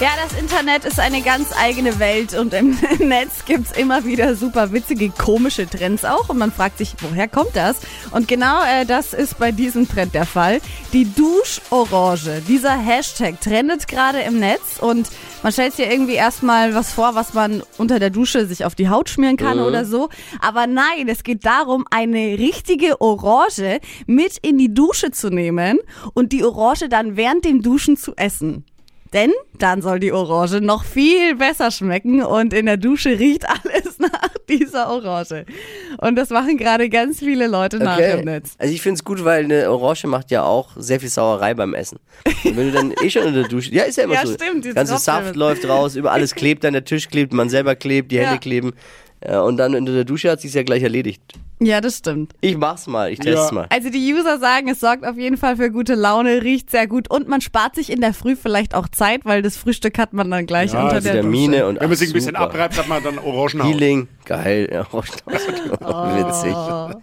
Ja, das Internet ist eine ganz eigene Welt und im Netz gibt's immer wieder super witzige, komische Trends auch und man fragt sich, woher kommt das? Und genau äh, das ist bei diesem Trend der Fall. Die Duschorange, dieser Hashtag trendet gerade im Netz und man stellt sich ja irgendwie erstmal was vor, was man unter der Dusche sich auf die Haut schmieren kann oder so. Aber nein, es geht darum, eine richtige Orange mit in die Dusche zu nehmen und die Orange dann während dem Duschen zu essen. Denn dann soll die Orange noch viel besser schmecken und in der Dusche riecht alles nach dieser Orange. Und das machen gerade ganz viele Leute nach im Netz. Also ich finde es gut, weil eine Orange macht ja auch sehr viel Sauerei beim Essen. Und wenn du dann eh schon in der Dusche, ja ist ja immer Ja, so. stimmt, jetzt ganze ja Saft läuft raus, über alles klebt, dann der Tisch klebt, man selber klebt, die Ja. Hände kleben. Ja, und dann in der Dusche hat sich's ja gleich erledigt. Ja, das stimmt. Ich mach's mal, ich test's Ja. mal. Also die User sagen, es sorgt auf jeden Fall für gute Laune, riecht sehr gut und man spart sich in der Früh vielleicht auch Zeit, weil das Frühstück hat man dann gleich Ja, unter also der Vitamine und Wenn man sich ein bisschen abreibt, hat man dann Orangenhaut. Healing, geil. Ja, Orangenhaut. Witzig.